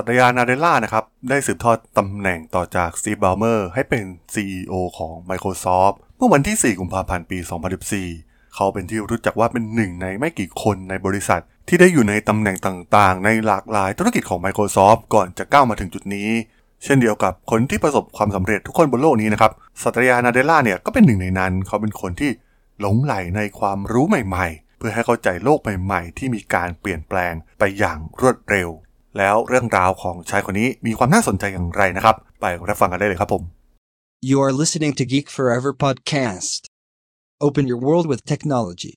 สัตยานาเดล่านะครับ ได้สืบทอดตำแหน่งต่อจากซีบาลเมอร์ให้เป็น CEO ของ Microsoft เมื่อวันที่ 4 กุมภาพันธ์ปี 2014 เขาเป็นที่รู้จักว่าเป็นหนึ่งในไม่กี่คนในบริษัท ที่ได้อยู่ในตำแหน่งต่างๆ ในหลากหลายธุรกิจของ Microsoft ก่อนจะก้าวมาถึงจุดนี้ เช่นเดียวกับคนที่ประสบความสำเร็จทุกคนบนโลกนี้นะครับสัตยานาเดล่าเนี่ยก็เป็นหนึ่งในนั้น เขาเป็นคนที่หลงไหลในความรู้ใหม่ ๆ เพื่อให้เข้าใจโลกใหม่ ๆ ที่มีการเปลี่ยนแปลงไปอย่างรวดเร็ว แล้วเรื่องราวของชายคนนี้มีความน่าสนใจอย่างไรนะครับ ไปรับฟังกันได้เลยครับผม You are listening to Geek Forever podcast. Open your world with technology.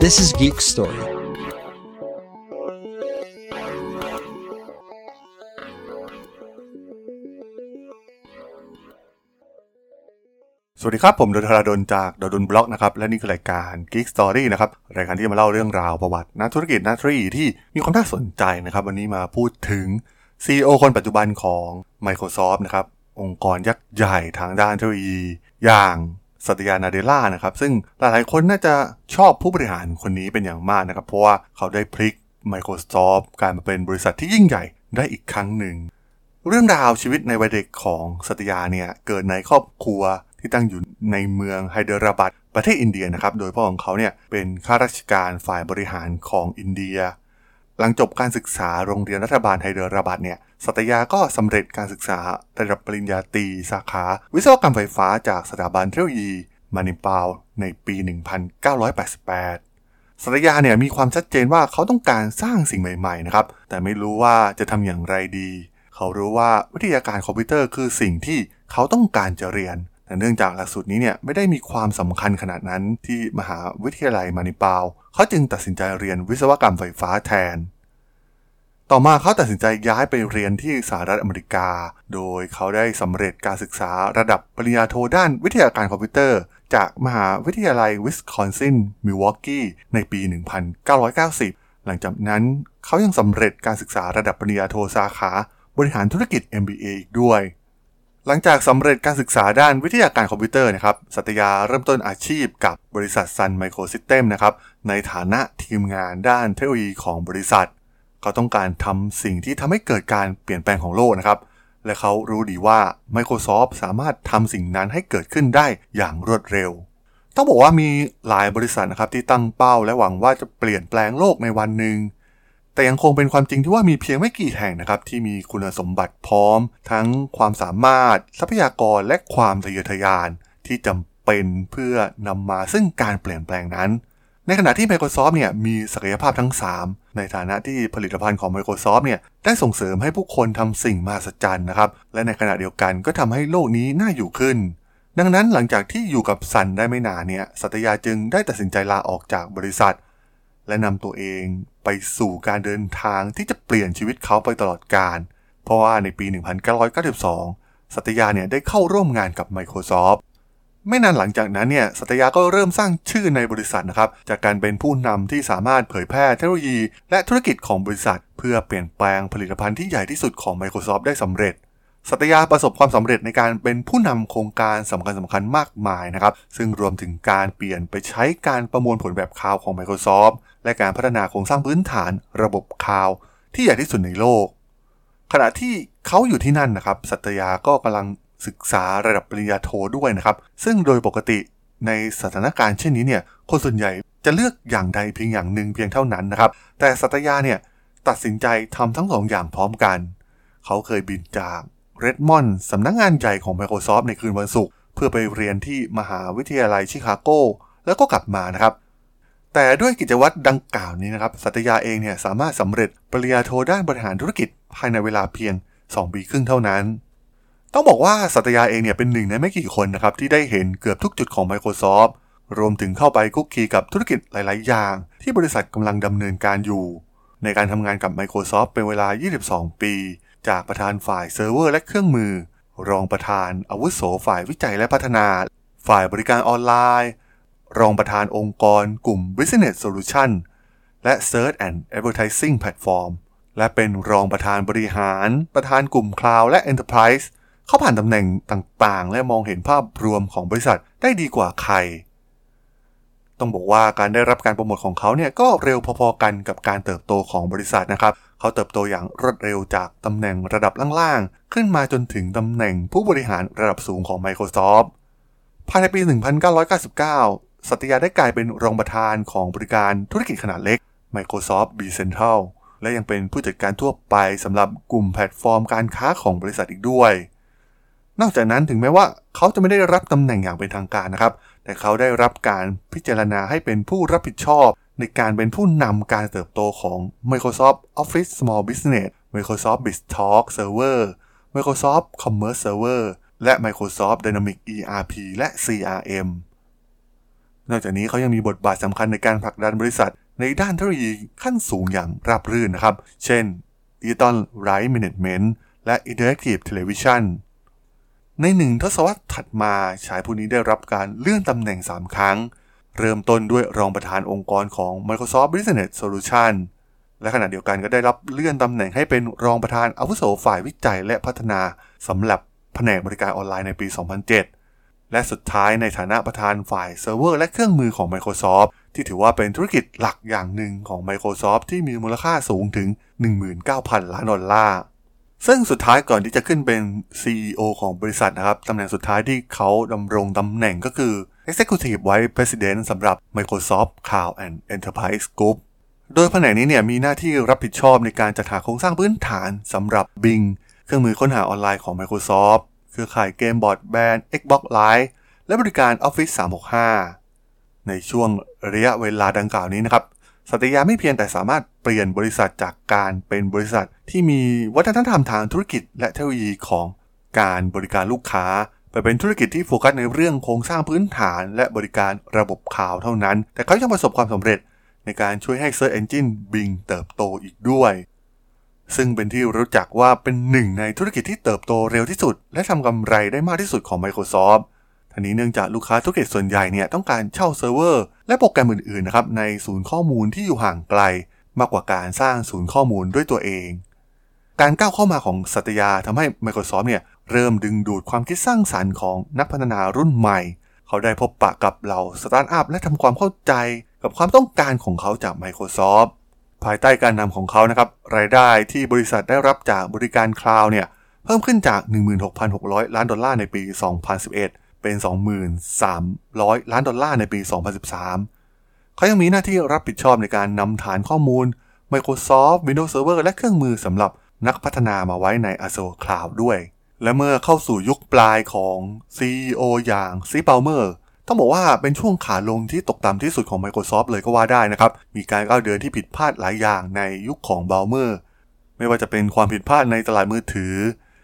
This is Geek Story. สวัสดีครับ ผมดนทราดนจากดนบล็อกนะครับและนี่คือรายการ Geek Story นะครับรายการที่มาเล่าเรื่องราวประวัตินักธุรกิจนักธุรกิจที่มีความน่าสนใจนะครับวันนี้มาพูดถึง CEO คนปัจจุบันของ Microsoft นะครับองค์กรยักษ์ใหญ่ทางด้านเทคโนโลยี อย่างสัตยานาเดล่านะครับซึ่งหลายๆคนน่าจะชอบผู้บริหารคนนี้เป็นอย่างมากนะครับเพราะว่าเขาได้พลิก Microsoft กลายมาเป็นบริษัทที่ยิ่งใหญ่ได้อีกครั้งหนึ่ง เรื่องราวชีวิตในวัยเด็กของสัตยาเนี่ยเกิดในครอบครัว ที่ตั้งอยู่ในเมืองไฮเดราบัดประเทศอินเดียนะครับ โดยพ่อของเขาเนี่ยเป็นข้าราชการฝ่ายบริหารของอินเดีย หลังจบการศึกษาโรงเรียนรัฐบาลไฮเดราบัดเนี่ยสัตยาก็สำเร็จการศึกษาระดับปริญญาตรีสาขา วิศวกรรมไฟฟ้าจากสถาบันเทคโนโลยีมานิปาลในปี 1988สัตยาเนี่ยมีความชัดเจนว่าเขาต้องการสร้างสิ่งใหม่ๆนะครับ แต่ไม่รู้ว่าจะทำอย่างไรดี เขารู้ว่าวิทยาการคอมพิวเตอร์คือสิ่งที่เขาต้องการจะเรียน แต่เนื่องจากหลักสูตรนี้เนี่ยไม่ได้มีความสำคัญขนาดนั้นที่มหาวิทยาลัยมานิปาลเขาจึงตัดสินใจเรียนวิศวกรรมไฟฟ้าแทน ต่อมาเขาตัดสินใจย้ายไปเรียนที่สหรัฐอเมริกา โดยเขาได้สำเร็จการศึกษาระดับปริญญาโทด้านวิทยาการคอมพิวเตอร์ จากมหาวิทยาลัยวิสคอนซิน มิลวอกกี้ในปี 1990 หลังจากนั้นเขายังสำเร็จการศึกษาระดับปริญญาโทสาขาบริหารธุรกิจ MBA อีกด้วย หลังจากสำเร็จการศึกษาด้านวิทยาการคอมพิวเตอร์นะครับ สัตยาเริ่มต้นอาชีพกับบริษัท Sun Microsystem นะครับ ในฐานะทีมงานด้านเทคโนโลยีของบริษัท เขาต้องการทำสิ่งที่ทำให้เกิดการเปลี่ยนแปลงของโลกนะครับ และเขารู้ดีว่า Microsoft สามารถทำสิ่งนั้นให้เกิดขึ้นได้อย่างรวดเร็ว ต้องบอกว่ามีหลายบริษัทนะครับที่ตั้งเป้าและหวังว่าจะเปลี่ยนแปลงโลกในวันหนึ่ง แต่ยังคงเป็นความจริงที่ว่ามีเพียงไม่กี่แห่งนะครับ ที่มีคุณสมบัติพร้อม ทั้งความสามารถ ทรัพยากรและความทะเยอทะยาน ที่จำเป็นเพื่อนำมาซึ่งการเปลี่ยนแปลงนั้น ในขณะที่ Microsoft เนี่ยมีศักยภาพทั้ง 3 ในฐานะที่ผลิตภัณฑ์ของ Microsoft เนี่ยได้ส่งเสริมให้ผู้คนทำสิ่งมหัศจรรย์นะครับ และในขณะเดียวกันก็ทำให้โลกนี้น่าอยู่ขึ้น ดังนั้นหลังจากที่อยู่กับซันได้ไม่นานเนี่ยสัตยาจึงได้ตัดสินใจลาออกจากบริษัท และนำตัวเอง ไปสู่การเดินทางที่จะเปลี่ยนชีวิตเขาไปตลอดกาล เพราะว่าในปี 1992 สัตยาเนี่ยได้เข้าร่วมงานกับ Microsoft ไม่นานหลังจากนั้นเนี่ย สัตยาก็เริ่มสร้างชื่อในบริษัทนะครับ จากการเป็นผู้นำที่สามารถเผยแพร่เทคโนโลยี และธุรกิจของบริษัท เพื่อเปลี่ยนแปลงผลิตภัณฑ์ที่ใหญ่ที่สุดของ Microsoft ได้สำเร็จ สัตยาประสบความสำเร็จในการเป็นผู้นำโครงการสำคัญสำคัญมากมายนะครับ ซึ่งรวมถึงการเปลี่ยนไปใช้การประมวลผลแบบคาวของ Microsoft และการพัฒนาโครงสร้างพื้นฐานระบบคาวที่ใหญ่ที่สุดในโลก ขณะที่เขาอยู่ที่นั่นนะครับ สัตยาก็กำลังศึกษาระดับปริญญาโทด้วยนะครับ ซึ่งโดยปกติในสถานการณ์เช่นนี้เนี่ย คนส่วนใหญ่จะเลือกอย่างใดเพียงอย่างหนึ่งเพียงเท่านั้นนะครับ แต่สัตยาเนี่ยตัดสินใจทำทั้งสองอย่างพร้อมกัน เขาเคยบินจาก เรดมอนด์สำนักงงานใหญ่ของ Microsoft ในคืนวันศุกร์เพื่อไปเรียนที่มหาวิทยาลัยชิคาโก แล้วก็กลับมานะครับ แต่ด้วยกิจวัตรดังกล่าวนี้นะครับ สัตยาเองเนี่ยสามารถสำเร็จปริญญาโทด้านบริหารธุรกิจภายในเวลาเพียง 2 ปีครึ่งเท่านั้น ต้องบอกว่าสัตยาเองเนี่ยเป็นหนึ่งในไม่กี่คนนะครับที่ได้เห็นเกือบทุกจุดของ Microsoft รวมถึงเข้าไปคุกคีกับธุรกิจหลาย ๆ อย่าง ที่บริษัทกำลังดำเนินการอยู่ ในการทำงานกับ Microsoft เป็นเวลา 22 ปี จากประธานฝ่ายเซิร์ฟเวอร์และเครื่องมือ รองประธานอาวุโสฝ่ายวิจัยและพัฒนา ฝ่ายบริการออนไลน์ รองประธานองค์กรกลุ่ม Business Solution และ Search and Advertising Platform และเป็นรองประธานบริหาร ประธานกลุ่ม Cloud และ Enterprise เขาผ่านตำแหน่งต่างๆ และมองเห็นภาพรวมของบริษัทได้ดีกว่าใคร ต้องบอกว่าการได้รับการโปรโมทของเขาเนี่ยก็เร็วพอๆกันกับการเติบโตของบริษัทนะครับ เขาเติบโตอย่างรวดเร็วจากตำแหน่งระดับล่างๆ ขึ้นมาจนถึงตำแหน่งผู้บริหารระดับสูงของ Microsoft ภายในปี 1999 สัตยาได้กลายเป็นรองประธานของบริการธุรกิจขนาดเล็ก Microsoft B Central และยังเป็นผู้จัดการทั่วไปสำหรับกลุ่มแพลตฟอร์มการค้าของบริษัทอีกด้วย นอกจากนั้นถึงแม้ว่าเขาจะไม่ได้รับตำแหน่งอย่างเป็นทางการนะครับ แต่เขาได้รับการพิจารณาให้เป็นผู้รับผิดชอบ ในการเป็นผู้นำการเติบโตของ Microsoft Office Small Business Microsoft BizTalk Server Microsoft Commerce Server และ Microsoft Dynamics ERP และ CRM นอกจากนี้เขายังมีบทบาทสำคัญในการผลักดันบริษัท ในด้านเทคโนโลยีขั้นสูงอย่างราบรื่นนะครับ เช่น Digital Rights Management และ Interactive Television ในหนึ่งทศวรรษถัดมาชายผู้นี้ได้รับการเลื่อนตำแหน่ง 3 ครั้ง เริ่มต้นด้วยรองประธานองค์กรของ Microsoft Business Solution และขณะเดียวกันก็ได้รับเลื่อนตำแหน่งให้เป็นรองประธานอาวุโสฝ่ายวิจัยและพัฒนาสำหรับแผนกบริการออนไลน์ในปี 2007 และสุดท้ายในฐานะประธานฝ่ายเซิร์ฟเวอร์และเครื่องมือของ Microsoft ที่ถือว่าเป็นธุรกิจหลักอย่างหนึ่งของ Microsoft ที่มีมูลค่าสูงถึง 19,000 ล้านดอลลาร์ ซึ่งสุดท้ายก่อนที่จะขึ้นเป็น CEO ของบริษัทนะครับตำแหน่งสุดท้ายที่เขาดำรงตำแหน่งก็คือ Executive Vice President สำหรับ Microsoft Cloud and Enterprise Group โดยแผนกนี้เนี่ยมีหน้าที่รับผิดชอบในการจัดหาโครงสร้างพื้นฐานสำหรับ Bing เครื่องมือค้นหาออนไลน์ของ Microsoft เครือข่ายเกมบอร์ดแบนด์ Xbox Live และบริการ Office 365 ในช่วงระยะเวลาดังกล่าวนี้นะครับสัตยาไม่เพียงแต่สามารถเปลี่ยนบริษัทจากการเป็นบริษัทที่มีวัฒนธรรมทางธุรกิจและเทคโนโลยีของการบริการลูกค้า ไปเป็นธุรกิจที่โฟกัสในเรื่องโครงสร้างพื้นฐานและบริการระบบข่าวเท่านั้น แต่เขายังประสบความสำเร็จในการช่วยให้ Search Engine Bing เติบโตอีกด้วย ซึ่งเป็นที่รู้จักว่าเป็นหนึ่งในธุรกิจที่เติบโตเร็วที่สุด และทำกำไรได้มากที่สุดของ Microsoft ทั้งนี้เนื่องจากลูกค้าธุรกิจส่วนใหญ่เนี่ยต้องการเช่าเซิร์ฟเวอร์ และโปรแกรมอื่นๆนะครับในศูนย์ข้อมูลที่อยู่ห่างไกล มากกว่าการสร้างศูนย์ข้อมูลด้วยตัวเอง การก้าวเข้ามาของสัตยาทำให้ Microsoft เนี่ย เริ่มดึงดูดความคิดสร้างสรรค์ของนักพัฒนารุ่นใหม่ เขาได้พบปะกับเหล่าสตาร์ทอัพและทำความเข้าใจกับความต้องการของเขาจาก Microsoft ภายใต้การนำของเขานะครับรายได้ที่บริษัทได้รับจากบริการคลาวด์เนี่ยเพิ่มขึ้นจาก 16,600 ล้านดอลลาร์ในปี 2011 เป็น 23,000 ล้านดอลลาร์ในปี 2013 เขายังมีหน้าที่รับผิดชอบในการนำฐานข้อมูล Microsoft Windows Server และเครื่องมือสำหรับนักพัฒนามาไว้ใน Azure Cloud ด้วย และเมื่อเข้าสู่ยุคปลายของ CEO อย่างซีเปาเมอร์ต้องบอกว่าเป็นช่วงขาลงที่ตกต่ำที่สุดของ Microsoft เลยก็ว่าได้นะครับ มีการก้าวเดินที่ผิดพลาดหลายอย่างในยุคของบอลเมอร์ ไม่ว่าจะเป็นความผิดพลาดในตลาดมือถือ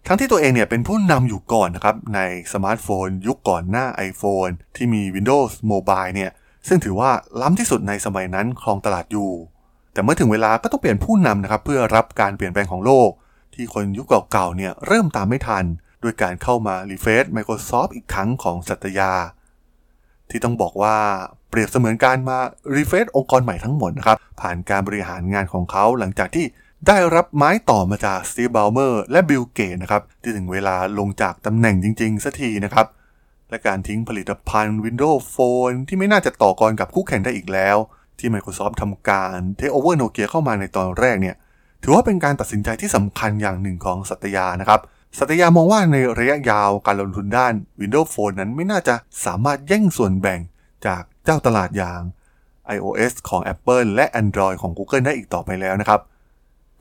ทั้งที่ตัวเองเนี่ยเป็นผู้นำอยู่ก่อนนะครับ ในสมาร์ทโฟน ยุคก่อนหน้า iPhone ที่มี Windows Mobile เนี่ย ซึ่งถือว่าล้ำที่สุดในสมัยนั้นครองตลาดอยู่ แต่เมื่อถึงเวลาก็ต้องเปลี่ยนผู้นำนะครับเพื่อรับการเปลี่ยนแปลงของโลก ที่คนยุคเก่าๆเนี่ยเริ่มตามไม่ทัน ด้วยการเข้ามารีเฟซ Microsoft อีกครั้งของสัตยา ที่ต้องบอกว่าเปรียบเสมือนการมา refresh องค์กรใหม่ทั้งหมดนะครับ ผ่านการบริหารงานของเขาหลังจากที่ได้รับไม้ต่อมาจากสตีฟบอลเมอร์และบิลเกตส์นะครับ ที่ถึงเวลาลงจากตำแหน่งจริงๆสักทีนะครับ และการทิ้งผลิตภัณฑ์ Windows Phone ที่ไม่น่าจะต่อกรกับคู่แข่งได้อีกแล้ว ที่ Microsoft ทำการเทคโอเวอร์โนเกียเข้ามาในตอนแรกเนี่ย ถือว่าเป็นการตัดสินใจที่สำคัญอย่างหนึ่งของสัตยานะครับสัตยามองว่าในระยะยาวการลงทุนด้าน Windows Phone นั้นไม่น่าจะสามารถแย่งส่วนแบ่งจากเจ้าตลาดอย่าง iOS ของ Apple และ Android ของ Google ได้อีกต่อไปแล้วนะครับ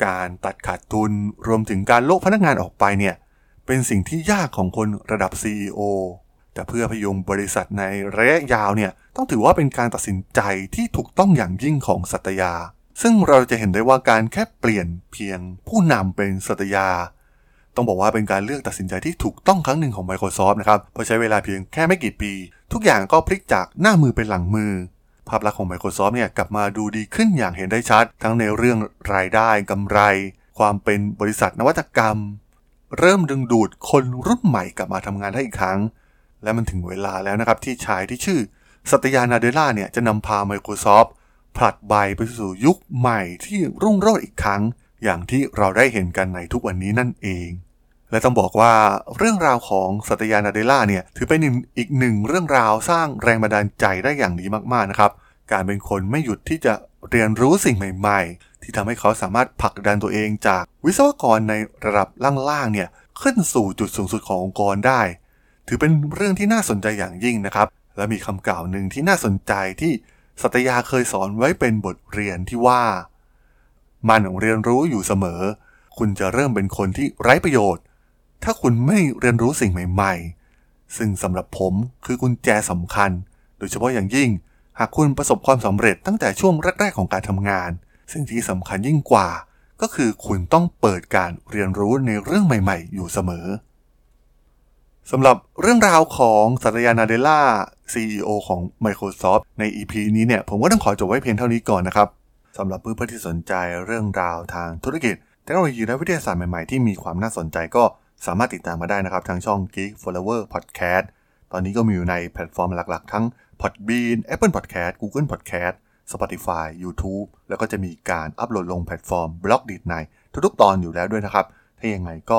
การตัดขาดทุนรวมถึงการโลกพนักงานออกไปเนี่ย เป็นสิ่งที่ยากของคนระดับ CEO แต่เพื่อพยุงบริษัทในระยะยาวเนี่ย ต้องถือว่าเป็นการตัดสินใจที่ถูกต้องอย่างยิ่งของสัตยา ซึ่งเราจะเห็นได้ว่าการแค่เปลี่ยนเพียงผู้นำเป็นสัตยา ต้องบอกว่าเป็นการเลือกตัดสินใจที่ถูกต้องครั้งหนึ่งของ Microsoft นะครับเพราะใช้เวลาเพียงแค่ไม่กี่ปี ทุกอย่างก็พลิกจากหน้ามือเป็นหลังมือ ภาพลักษณ์ของ Microsoft เนี่ยกลับมาดูดีขึ้นอย่างเห็นได้ชัด ทั้งในเรื่องรายได้กำไร ความเป็นบริษัทนวัตกรรม เริ่มดึงดูดคนรุ่นใหม่กลับมาทำงานได้อีกครั้ง และมันถึงเวลาแล้วนะครับที่ชายที่ชื่อสัตยานาเดล่าเนี่ยจะนำพา Microsoft ผลัดใบไปสู่ยุคใหม่ที่รุ่งโรจน์อีกครั้ง อย่างที่เราได้เห็นกันในทุกวันนี้นั่นเอง และต้องบอกว่าเรื่องราวของสัตยานาเดล่าเนี่ยถือเป็นอีกหนึ่งเรื่องราวสร้างแรงบันดาลใจได้อย่างดีมากๆนะครับ การเป็นคนไม่หยุดที่จะเรียนรู้สิ่งใหม่ ๆ ที่ทำให้เขาสามารถผลักดันตัวเองจากวิศวกรในระดับล่างๆเนี่ยขึ้นสู่จุดสูงสุดขององค์กรได้ ถือเป็นเรื่องที่น่าสนใจอย่างยิ่งนะครับ และมีคำกล่าวหนึ่งที่น่าสนใจที่ สัตยาเคยสอนไว้เป็นบทเรียนที่ว่า มันเรียนรู้อยู่เสมอ คุณจะเริ่มเป็นคนที่ไร้ประโยชน์ ถ้าคุณไม่เรียนรู้สิ่งใหม่ ๆ ซึ่งสำหรับผมคือกุญแจสำคัญ โดยเฉพาะอย่างยิ่ง หากคุณประสบความสำเร็จตั้งแต่ช่วงแรก ๆ ของการทำงาน สิ่งที่สำคัญยิ่งกว่า ก็คือคุณต้องเปิดการเรียนรู้ในเรื่องใหม่ ๆ อยู่เสมอ สำหรับเรื่องราวของสัตยานาเดล่า CEO ของ Microsoft ใน EP นี้เนี่ย ผมก็ต้องขอจบไว้เพียงเท่านี้ก่อนนะครับสำหรับเพื่อนๆที่สนใจเรื่องราวทางธุรกิจเทคโนโลยีและวิทยาศาสตร์ใหม่ๆ ที่มีความน่าสนใจก็สามารถติดตามมาได้นะครับ ทางช่อง Geek Forever Podcast ตอนนี้ก็มีอยู่ในแพลตฟอร์มหลักๆ ทั้ง Podbean Apple Podcast Google Podcast Spotify YouTube แล้วก็จะมีการอัปโหลดลงแพลตฟอร์ม Blockdit ในทุกๆ ตอนอยู่แล้วด้วยนะครับ ถ้ายังไงก็